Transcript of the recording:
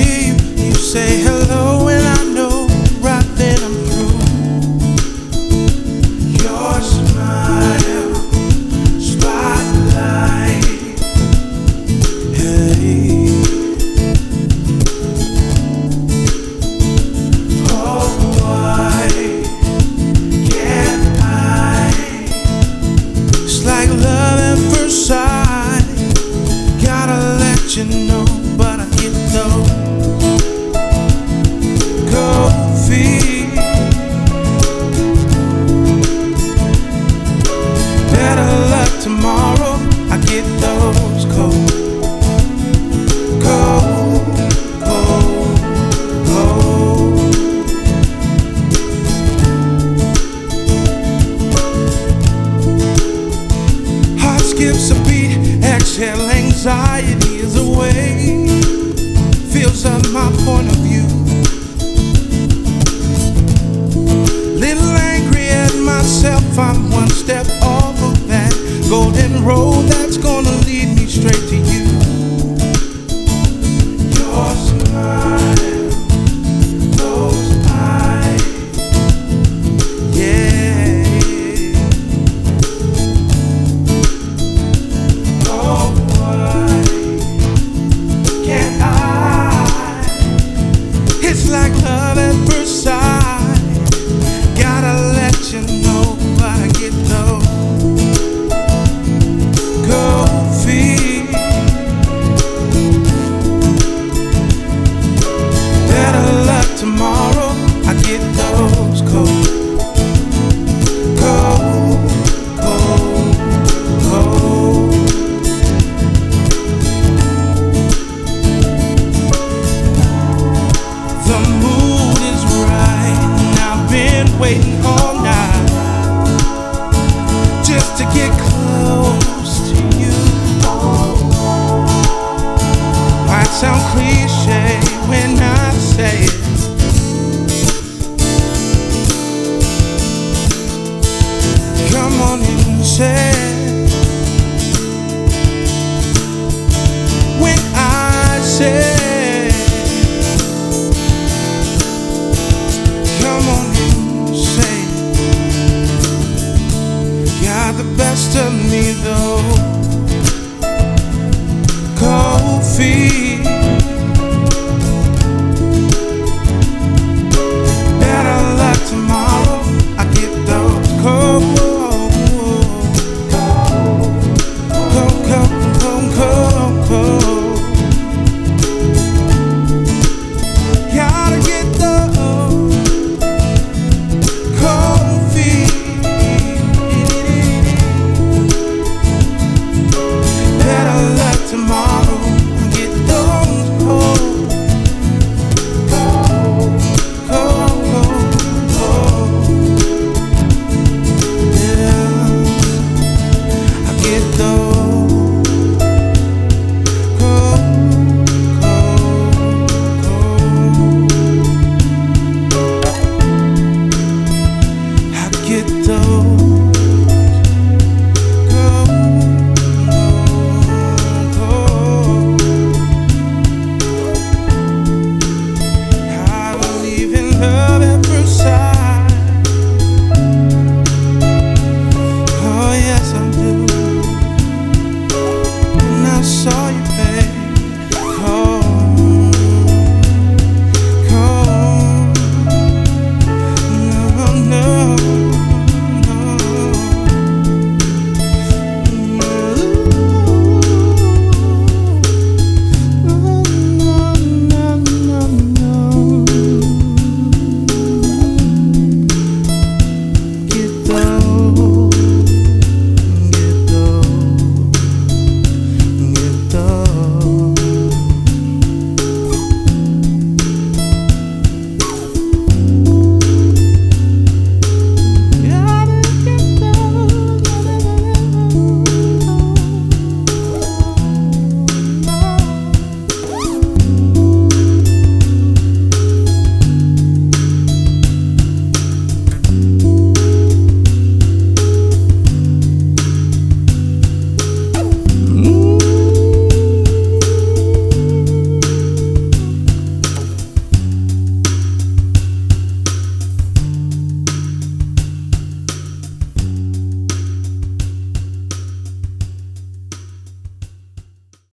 you. Say hello, and I know right then I'm through. Your smile, spotlight. Hey. Oh boy, get high. It's like love at first sight. Gotta let you know but I get low. I'm one step off of that golden road that's waiting all night just to get close to you. Might sound cliche when I say it. Come on and say. destiny though. it though